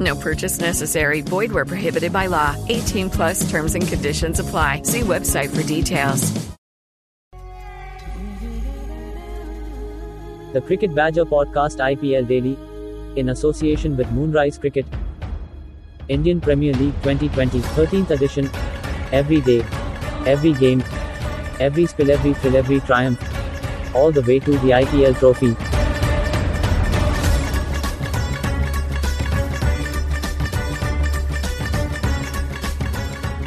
No purchase necessary. Void where prohibited by law. 18 plus terms and conditions apply. See website for details. The Cricket Badger Podcast IPL Daily, in association with Moonrise Cricket, Indian Premier League 2020 13th edition. Every day, every game, every spill, every thrill, every triumph, all the way to the IPL trophy.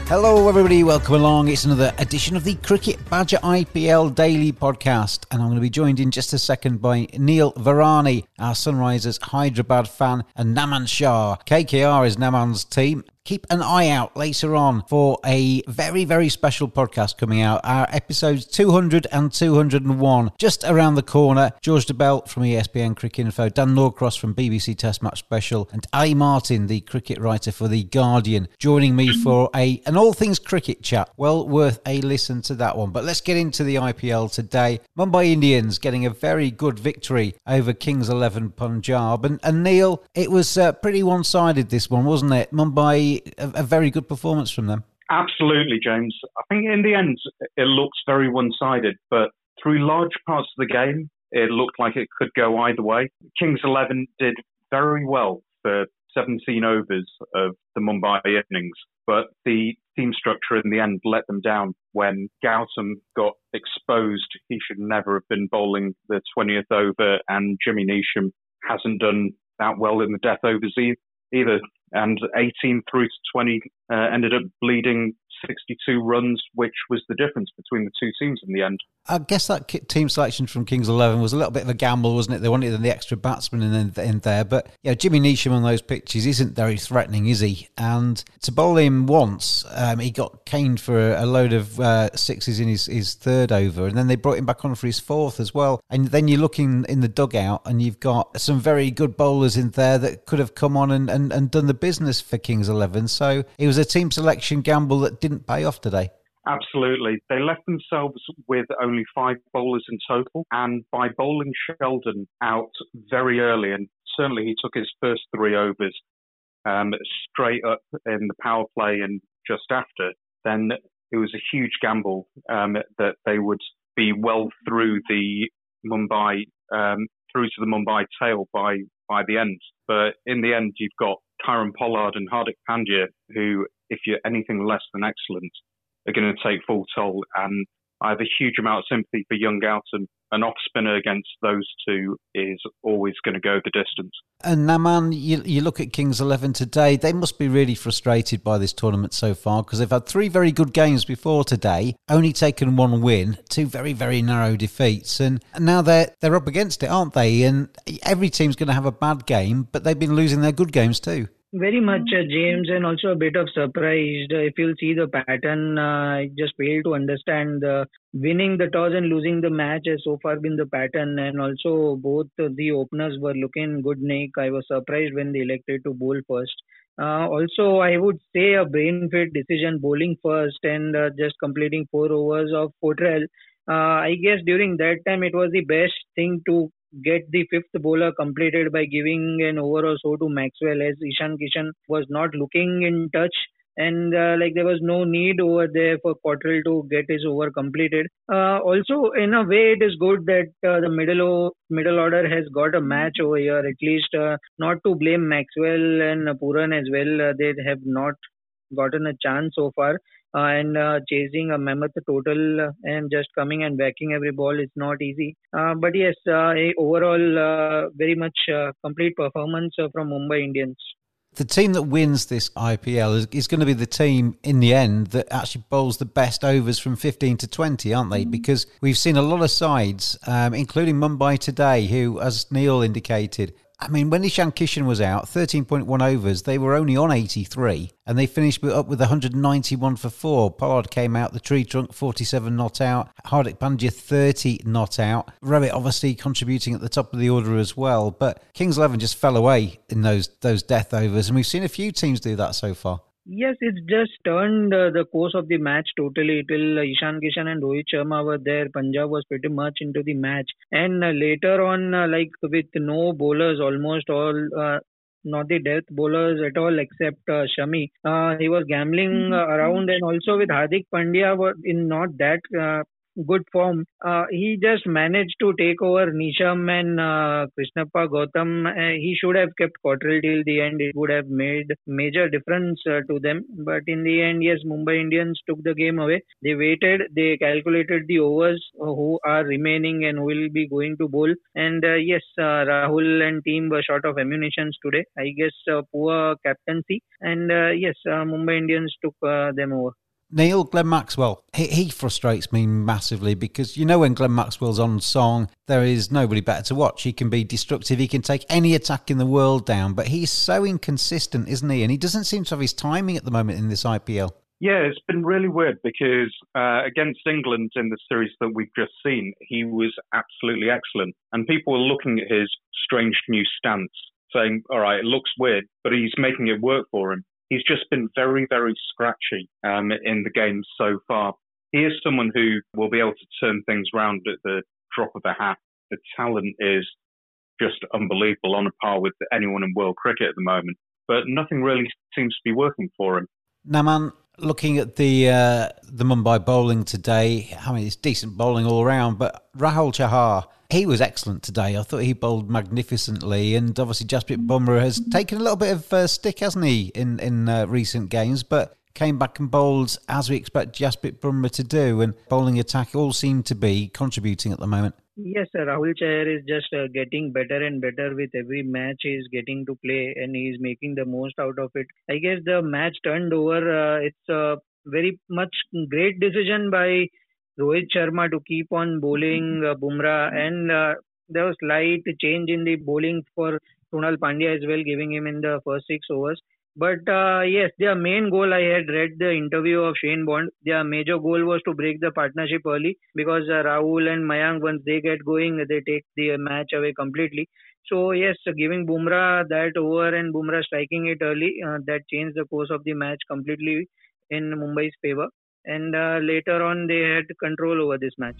Hello, everybody. Welcome along. It's another edition of the Cricket Badger IPL Daily Podcast, and I'm going to be joined in just a second by Neil Varani, our Sunrisers Hyderabad fan, and Naman Shah. KKR is Naman's team, keep an eye out later on for a very, very special podcast coming out. Our episodes 200 and 201 just around the corner. George Dobell from ESPNcricinfo, Dan Norcross from BBC Test Match Special, and Ali Martin, the cricket writer for The Guardian, joining me for a an all things cricket chat. Well worth a listen to that one. But let's get into the IPL today. Mumbai Indians getting a very good victory over Kings 11 Punjab. And, and Neil, it was uh, pretty one sided this one, wasn't it? Mumbai a, a very good performance from them. Absolutely, James. I think in the end, it looks very one sided, but through large parts of the game, it looked like it could go either way. Kings 11 did very well for 17 overs of the Mumbai innings, but the team structure in the end let them down when Gautam got exposed. He should never have been bowling the 20th over, and Jimmy Neesham hasn't done that well in the death overs either and 18 through to 20 uh, ended up bleeding 62 runs, which was the difference between the two teams in the end. I guess that team selection from Kings 11 was a little bit of a gamble, wasn't it? They wanted the extra batsman in, in there. But yeah, Jimmy Neesham on those pitches isn't very threatening, is he? And to bowl him once, um, he got caned for a load of uh, sixes in his, his third over. And then they brought him back on for his fourth as well. And then you're looking in the dugout and you've got some very good bowlers in there that could have come on and, and, and done the business for Kings 11. So it was a team selection gamble that didn't pay off today. Absolutely. They left themselves with only five bowlers in total, and by bowling Sheldon out very early, and certainly he took his first three overs um, straight up in the power play and just after, then it was a huge gamble um, that they would be well through the Mumbai um, through to the Mumbai tail by by the end. But in the end, you've got Kieron Pollard and Hardik Pandya, who, if you're anything less than excellent, are going to take full toll. And I have a huge amount of sympathy for young Gautam. An off spinner against those two is always going to go the distance. And Naman, you, you look at Kings 11 today, they must be really frustrated by this tournament so far because they've had three very good games before today, only taken one win, two very, very narrow defeats. And now they're, they're up against it, aren't they? And every team's going to have a bad game, but they've been losing their good games too. Very much, uh, James, and also a bit of surprised. If you'll see the pattern, uh, I just fail to understand the winning the toss and losing the match has so far been the pattern. And also, both the openers were looking good, Nick. I was surprised when they elected to bowl first. Uh, also, I would say a brain fit decision bowling first and uh, just completing four overs of Cottrell Uh, I guess during that time it was the best thing to get the fifth bowler completed by giving an over or so to Maxwell as Ishan Kishan was not looking in touch and uh, like there was no need over there for Cottrell to get his over completed. Uh, also, in a way, it is good that uh, the middle o- middle order has got a match over here. At least, uh, not to blame Maxwell and Puran as well. Uh, they have not gotten a chance so far. Uh, and chasing a mammoth total and just coming and backing every ball is not easy. but yes, a overall, very much complete performance from Mumbai Indians the team that wins this IPL is, is, going to be the team in the end that actually bowls the best overs from 15 to 20, aren't they? Mm. Because we've seen a lot of sides, um, including Mumbai today, who, as Neil indicated, I mean, when Ishan Kishan was out, 13.1 overs, they were only on 83 and they finished up with 191 for four. Pollard came out the tree trunk, 47 not out. Hardik Pandya, 30 not out. Rohit obviously contributing at the top of the order as well. But Kings 11 just fell away in those, those death overs. And we've seen a few teams do that so far. Yes, it's just turned uh, the course of the match totally. Till uh, Ishan Kishan and Rohit Sharma were there, Punjab was pretty much into the match. And uh, later on, uh, like with no bowlers, almost all uh, not the death bowlers at all except uh, Shami. Uh, he was gambling uh, around and also with Hardik Pandya were in not that uh, good form. Uh, he just managed to take over Neesham and uh, Krishnappa Gautam. Uh, he should have kept Cottrell till the end. It would have made major difference uh, to them. But in the end, yes, Mumbai Indians took the game away. They waited. They calculated the overs uh, who are remaining and who will be going to bowl. And uh, yes, Rahul and team were short of ammunition today. I guess poor captaincy. And yes, Mumbai Indians took them over. Neil, Glenn Maxwell, he, he, frustrates me massively because you know when Glenn Maxwell's on song, there is nobody better to watch. He can be destructive, he can take any attack in the world down, but he's so inconsistent, isn't he? And he doesn't seem to have his timing at the moment in this IPL. Yeah, it's been really weird because uh, against England in the series that we've just seen, he was absolutely excellent. And people were looking at his strange new stance, saying, all right, it looks weird, but he's making it work for him he's just been very, very scratchy um, in the game so far. He is someone who will be able to turn things around at the drop of a hat. The talent is just unbelievable, on a par with anyone in world cricket at the moment. But nothing really seems to be working for him. Naman, looking at the uh, the Mumbai bowling today, I mean it's decent bowling all around, but Rahul Chahar he was excellent today. I thought he bowled magnificently, and obviously Jasprit Bumrah has taken a little bit of uh, stick, hasn't he, in in uh, recent games, but came back and bowled as we expect Jasprit Bumrah to do, and bowling attack all seem to be contributing at the moment. Yes, sir. Rahul Chahar is just uh, getting better and better with every match he's getting to play, and he's making the most out of it. I guess the match turned over. Uh, it's a very much great decision by Rohit Sharma to keep on bowling uh, Bumrah, and uh, there was slight change in the bowling for Krunal Pandya as well, giving him in the first six overs. But uh, yes, their main goal, I had read the interview of Shane Bond. Their major goal was to break the partnership early because uh, Rahul and Mayank, once they get going, they take the match away completely. So yes, giving Bumrah that over and Bumrah striking it early, uh, that changed the course of the match completely in Mumbai's favor and uh, later on they had control over this match.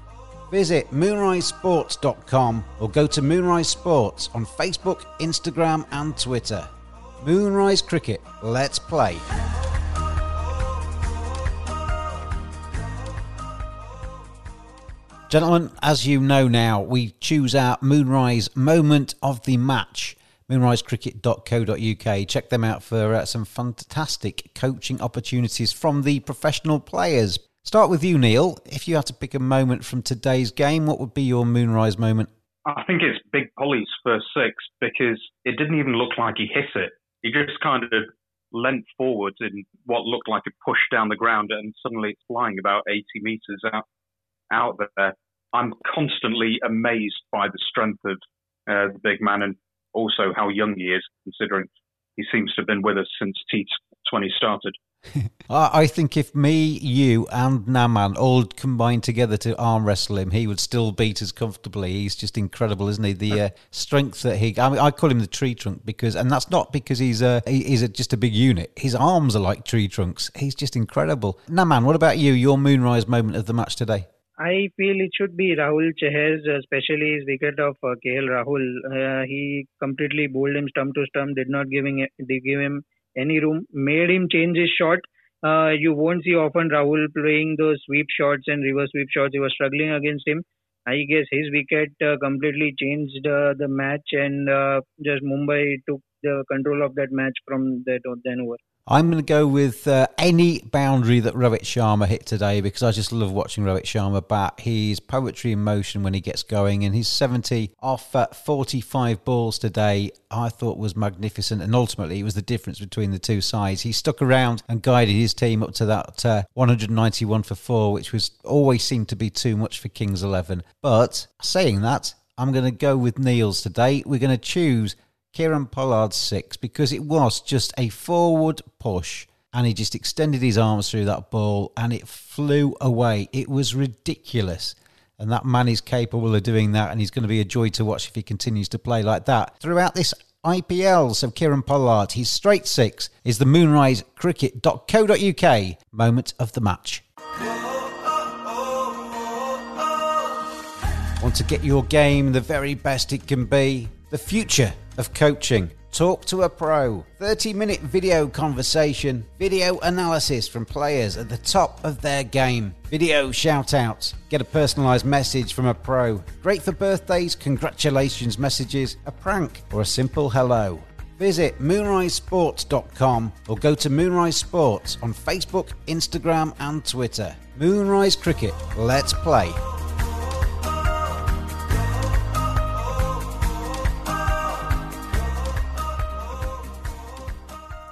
Visit moonrisesports.com or go to Moonrise Sports on Facebook, Instagram, and Twitter. Moonrise Cricket, let's play. Gentlemen, as you know now, we choose our Moonrise moment of the match. Moonrisecricket.co.uk. Check them out for uh, some fantastic coaching opportunities from the professional players. Start with you, Neil. If you had to pick a moment from today's game, what would be your Moonrise moment? I think it's Big Polly's first six because it didn't even look like he hit it. He just kind of leant forward in what looked like a push down the ground, and suddenly it's flying about 80 meters out out there. I'm constantly amazed by the strength of uh, the big man, and also how young he is, considering he seems to have been with us since T20 started. I think if me, you, and Naman all combined together to arm wrestle him, he would still beat us comfortably. He's just incredible, isn't he? The uh, strength that he. I, mean, I call him the tree trunk because, and that's not because he's a he's a, just a big unit. His arms are like tree trunks. He's just incredible. Naman, what about you? Your moonrise moment of the match today? I feel it should be Rahul Chahar, especially his wicket of uh, KL Rahul. Uh, he completely bowled him stump to stump, did not giving did give him any room, made him change his shot. Uh, you won't see often Rahul playing those sweep shots and reverse sweep shots. He was struggling against him. I guess his wicket uh, completely changed uh, the match, and uh, just Mumbai took the control of that match from that then over. I'm going to go with uh, any boundary that Rohit Sharma hit today because I just love watching Rohit Sharma bat. He's poetry in motion when he gets going, and his 70 off uh, 45 balls today I thought was magnificent. And ultimately, it was the difference between the two sides. He stuck around and guided his team up to that uh, 191 for four, which was always seemed to be too much for Kings 11. But saying that, I'm going to go with Neil's today. We're going to choose Kieron Pollard's six because it was just a forward push and he just extended his arms through that ball and it flew away. It was ridiculous. And that man is capable of doing that, and he's going to be a joy to watch if he continues to play like that throughout this IPL. So, Kieron Pollard, his straight six is the Moonrise moonrisecricket.co.uk moment of the match. Want to get your game the very best it can be? The future of coaching. Talk to a pro. 30 minute video conversation, video analysis from players at the top of their game, video shout outs, get a personalised message from a pro. Great for birthdays, congratulations messages, a prank, or a simple hello. Visit moonrisesports.com or go to Moonrise Sports on Facebook, Instagram, and Twitter. Moonrise Cricket, let's play.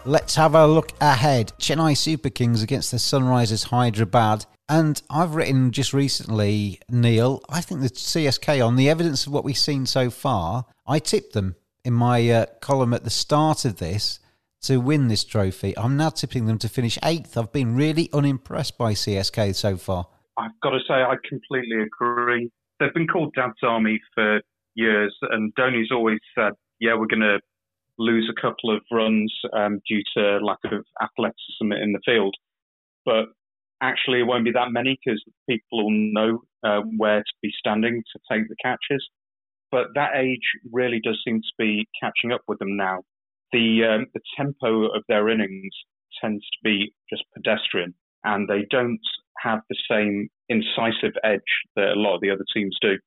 Let's have a look ahead. Chennai Super Kings against the Sunrisers Hyderabad. And I've written just recently, Neil, I think the CSK, on the evidence of what we've seen so far, I tipped them in my uh, column at the start of this to win this trophy. I'm now tipping them to finish eighth. I've been really unimpressed by CSK so far. I've got to say, I completely agree. They've been called Dad's Army for years, and Dhoni's always said, yeah, we're going to lose a couple of runs um, due to lack of athleticism in the field. But actually, it won't be that many because people will know uh, where to be standing to take the catches. But that age really does seem to be catching up with them now. The um, the tempo of their innings tends to be just pedestrian, and they don't have the same incisive edge that a lot of the other teams do.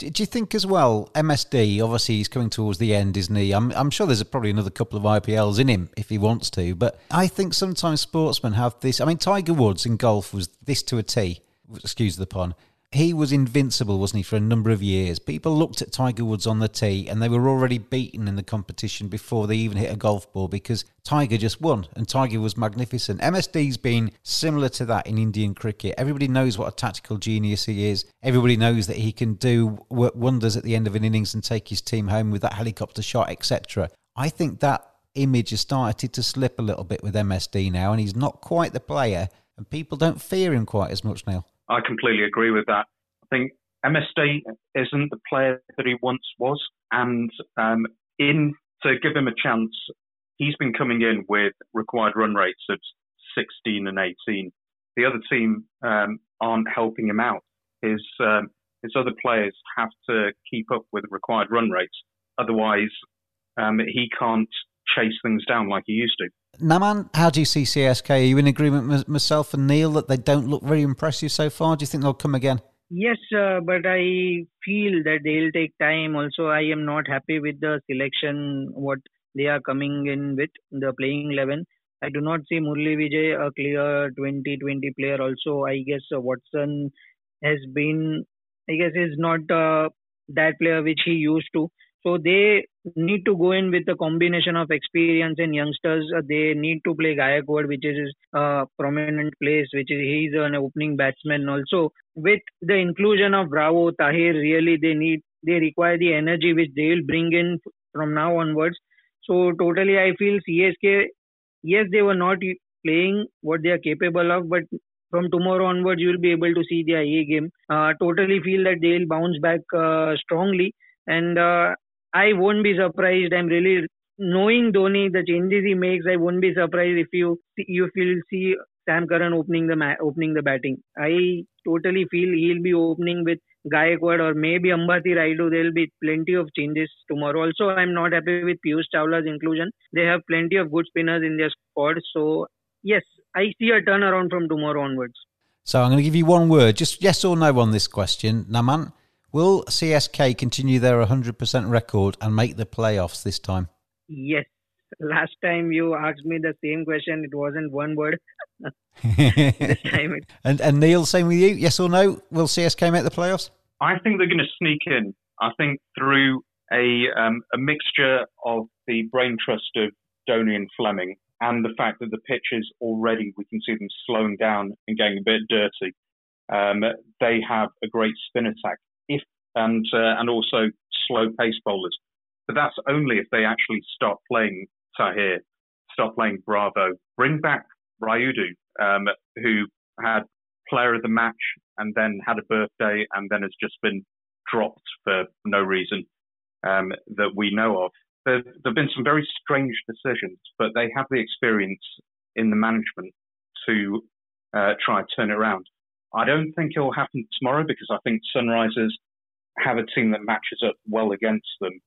Do you think as well, MSD, obviously he's coming towards the end, isn't he? I'm, I'm sure there's probably another couple of IPLs in him if he wants to, but I think sometimes sportsmen have this. I mean, Tiger Woods in golf was this to a T, excuse the pun he was invincible, wasn't he, for a number of years? People looked at Tiger Woods on the tee and they were already beaten in the competition before they even hit a golf ball because Tiger just won and Tiger was magnificent. MSD's been similar to that in Indian cricket. Everybody knows what a tactical genius he is. Everybody knows that he can do wonders at the end of an innings and take his team home with that helicopter shot, etc. I think that image has started to slip a little bit with MSD now and he's not quite the player and people don't fear him quite as much now. I completely agree with that. I think MSD isn't the player that he once was, and um, in to give him a chance, he's been coming in with required run rates of 16 and 18. The other team um, aren't helping him out. His um, his other players have to keep up with required run rates, otherwise um, he can't chase things down like he used to. Naman, how do you see CSK? Are you in agreement with myself and Neil that they don't look very impressive so far? Do you think they'll come again? Yes, uh, but I feel that they'll take time. Also, I am not happy with the selection, what they are coming in with, the playing 11. I do not see Murli Vijay a clear 2020 player. Also, I guess uh, Watson has been, I guess, is not uh, that player which he used to. So they need to go in with a combination of experience and youngsters. Uh, they need to play Gaikwad, which is a uh, prominent place, which is he's an opening batsman. Also, with the inclusion of Bravo, Tahir, really they need they require the energy which they will bring in from now onwards. So totally, I feel CSK. Yes, they were not playing what they are capable of, but from tomorrow onwards, you will be able to see their A game. Uh, totally feel that they will bounce back uh, strongly, and uh, I won't be surprised. I'm really knowing Dhoni, the changes he makes, I won't be surprised if you if you'll see Sam Curran opening the opening the batting. I totally feel he'll be opening with Gaikwad or maybe Ambati Rayudu. There'll be plenty of changes tomorrow. Also, I'm not happy with Piyush Chawla's inclusion. They have plenty of good spinners in their squad. So yes, I see a turnaround from tomorrow onwards. So I'm going to give you one word, just yes or no on this question. Naman, will CSK continue their 100% record and make the playoffs this time? Yes. Last time you asked me the same question, it wasn't one word. this time it... and, and Neil, same with you. Yes or no? Will CSK make the playoffs? I think they're going to sneak in. I think through a um, a mixture of the brain trust of Dhoni and Fleming and the fact that the pitches already we can see them slowing down and getting a bit dirty. Um, they have a great spin attack, if and uh, and also slow pace bowlers. But that's only if they actually start playing Tahir, start playing Bravo, bring back Rayudu, um, who had player of the match and then had a birthday and then has just been dropped for no reason um, that we know of. There, have been some very strange decisions, but they have the experience in the management to uh, try and turn it around. I don't think it'll happen tomorrow because I think Sunrisers have a team that matches up well against them.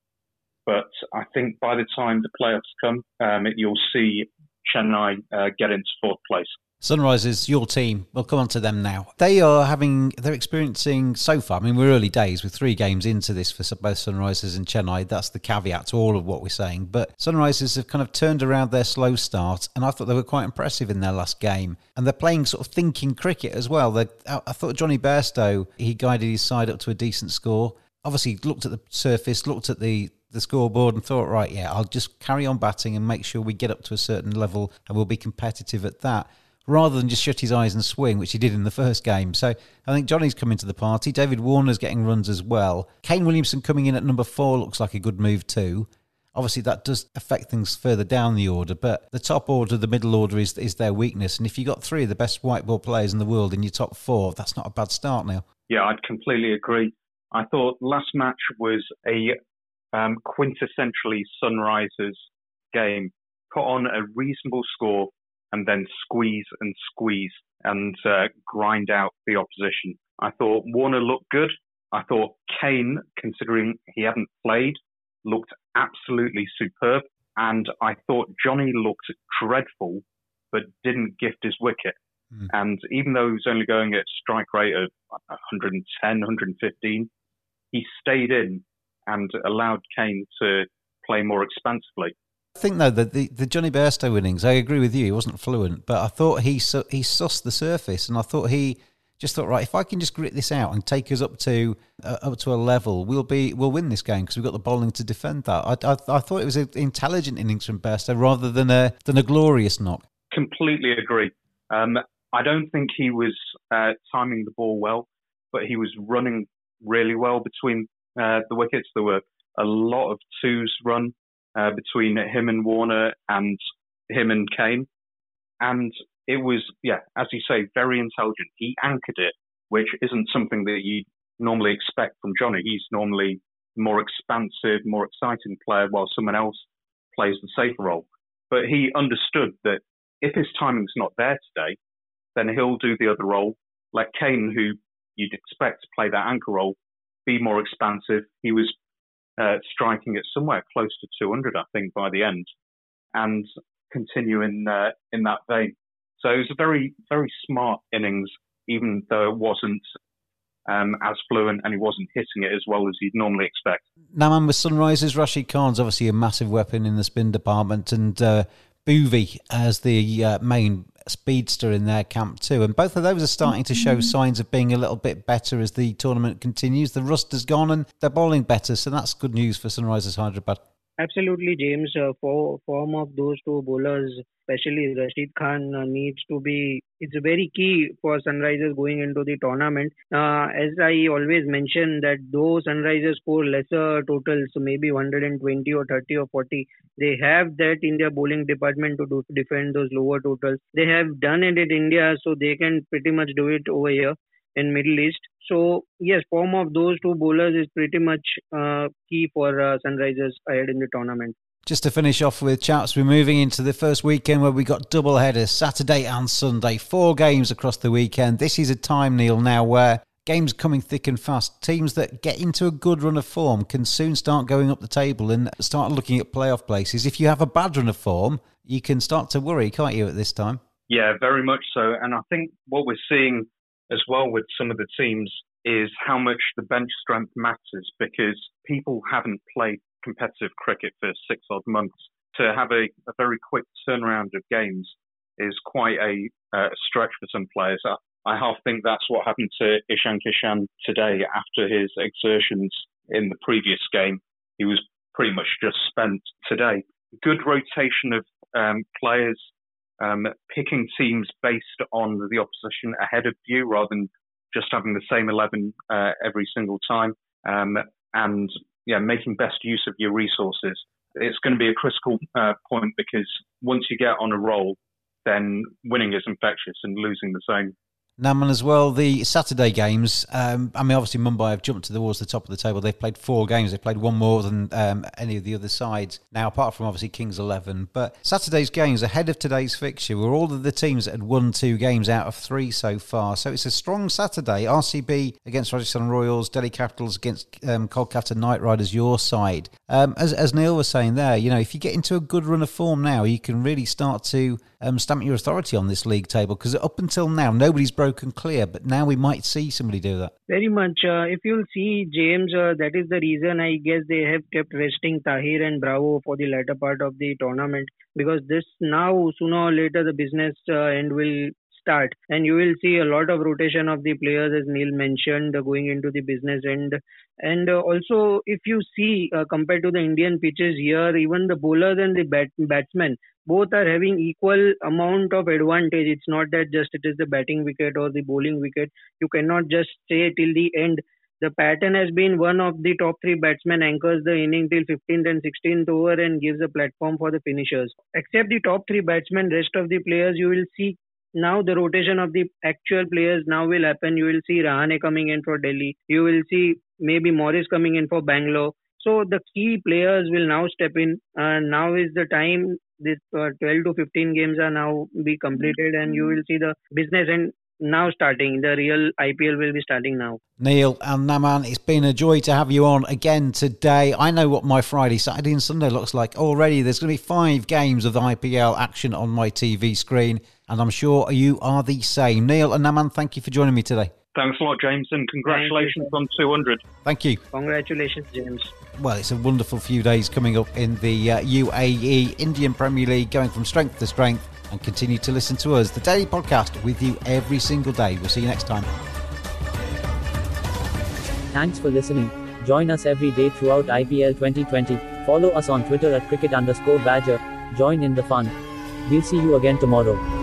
But I think by the time the playoffs come, um, you'll see Chennai uh, get into fourth place. Sunrisers, your team. We'll come on to them now. They are having, they're experiencing so far. I mean, we're early days. with three games into this for both Sunrisers and Chennai. That's the caveat to all of what we're saying. But Sunrisers have kind of turned around their slow start, and I thought they were quite impressive in their last game. And they're playing sort of thinking cricket as well. They're, I thought Jonny Bairstow, he guided his side up to a decent score. Obviously, looked at the surface, looked at the the scoreboard and thought, right, yeah, I'll just carry on batting and make sure we get up to a certain level and we'll be competitive at that rather than just shut his eyes and swing, which he did in the first game. So I think Jonny's coming to the party. David Warner's getting runs as well. Kane Williamson coming in at number four looks like a good move too. Obviously, that does affect things further down the order, but the top order, the middle order is is their weakness. And if you've got three of the best white ball players in the world in your top four, that's not a bad start now. Yeah, I'd completely agree. I thought last match was a um, quintessentially Sunrisers game. Put on a reasonable score and then squeeze and squeeze and uh, grind out the opposition. I thought Warner looked good. I thought Kane, considering he hadn't played, looked absolutely superb. And I thought Jonny looked dreadful, but didn't gift his wicket. Mm. And even though he was only going at strike rate of 110, 115, he stayed in and allowed Kane to play more expansively. I think though that the, the Jonny Bairstow innings, I agree with you. He wasn't fluent, but I thought he su- he sussed the surface, and I thought he just thought right. If I can just grit this out and take us up to uh, up to a level, we'll be we'll win this game because we've got the bowling to defend that. I, I, I thought it was an intelligent innings from Bairstow rather than a than a glorious knock. Completely agree. Um, I don't think he was uh, timing the ball well, but he was running really well between uh, the wickets. There were a lot of twos run uh, between him and Warner and him and Kane. And it was, yeah, as you say, very intelligent. He anchored it, which isn't something that you normally expect from Jonny. He's normally more expansive, more exciting player, while someone else plays the safer role. But he understood that if his timing's not there today, then he'll do the other role. Like Kane, who you'd expect to play that anchor role, be more expansive. He was uh, striking it somewhere close to 200, I think, by the end, and continuing in uh, in that vein. So it was a very very smart innings, even though it wasn't um, as fluent and he wasn't hitting it as well as you'd normally expect. Naman with Sunrisers, Rashid Khan's obviously a massive weapon in the spin department, and uh, Bhuvi as the uh, main speedster in their camp too. And both of those are starting to show mm-hmm. signs of being a little bit better as the tournament continues. The rust has gone and they're bowling better, so that's good news for Sunrisers Hyderabad. Absolutely, James. Uh, for form of those two bowlers, especially Rashid Khan, uh, needs to be. It's very key for Sunrisers going into the tournament. Uh, as I always mention, that though Sunrisers score lesser totals, maybe 120 or 30 or 40, they have that in their bowling department to do, defend those lower totals. They have done it in India, so they can pretty much do it over here in Middle East. So yes, form of those two bowlers is pretty much uh, key for uh, Sunrisers ahead in the tournament. Just to finish off with chaps, we're moving into the first weekend where we got double headers, Saturday and Sunday, four games across the weekend. This is a time, Neil, now where games coming thick and fast. Teams that get into a good run of form can soon start going up the table and start looking at playoff places. If you have a bad run of form, you can start to worry, can't you, at this time? Yeah, very much so. And I think what we're seeing as well with some of the teams is how much the bench strength matters because people haven't played competitive cricket for six odd months. To have a, a very quick turnaround of games is quite a uh, stretch for some players. I, I half think that's what happened to Ishan Kishan today after his exertions in the previous game. He was pretty much just spent today. Good rotation of um, players um, picking teams based on the opposition ahead of you rather than just having the same 11 uh, every single time, um, and yeah, making best use of your resources. It's going to be a critical uh, point because once you get on a roll, then winning is infectious and losing the same. Naman as well. The Saturday games. Um, I mean, obviously Mumbai have jumped towards the top of the table. They've played four games. They've played one more than um, any of the other sides now, apart from obviously Kings Eleven. But Saturday's games ahead of today's fixture were all of the teams that had won two games out of three so far. So it's a strong Saturday. RCB against Rajasthan Royals, Delhi Capitals against um, Kolkata Knight Riders. Your side. Um, as, as Neil was saying there, you know, if you get into a good run of form now, you can really start to um, stamp your authority on this league table because up until now nobody's broken clear, but now we might see somebody do that. Very much. Uh, if you'll see James, uh, that is the reason I guess they have kept resting Tahir and Bravo for the latter part of the tournament because this now sooner or later the business uh, end will start. And you will see a lot of rotation of the players as neil mentioned going into the business end. And uh, also if you see uh, compared to the indian pitches here even the bowlers and the bat- batsmen both are having equal amount of advantage. It's not that just it is the batting wicket or the bowling wicket. You cannot just stay till the end. The pattern has been one of the top three batsmen anchors the inning till 15th and 16th over and gives a platform for the finishers. Except the top three batsmen, rest of the players you will see now the rotation of the actual players now will happen. You will see Rahane coming in for Delhi. You will see maybe Morris coming in for Bangalore. So the key players will now step in. And now is the time. This uh, 12 to 15 games are now be completed, and you will see the business and now starting. The real IPL will be starting now. Neil and Naman, it's been a joy to have you on again today. I know what my Friday, Saturday, and Sunday looks like already. There's going to be five games of the IPL action on my TV screen, and I'm sure you are the same. Neil and Naman, thank you for joining me today. Thanks a lot, James, and congratulations on 200. Thank you. Congratulations, James. Well, it's a wonderful few days coming up in the uh, UAE Indian Premier League, going from strength to strength and continue to listen to us, the Daily Podcast, with you every single day. We'll see you next time. Thanks for listening. Join us every day throughout IPL 2020. Follow us on Twitter at cricket underscore badger. Join in the fun. We'll see you again tomorrow.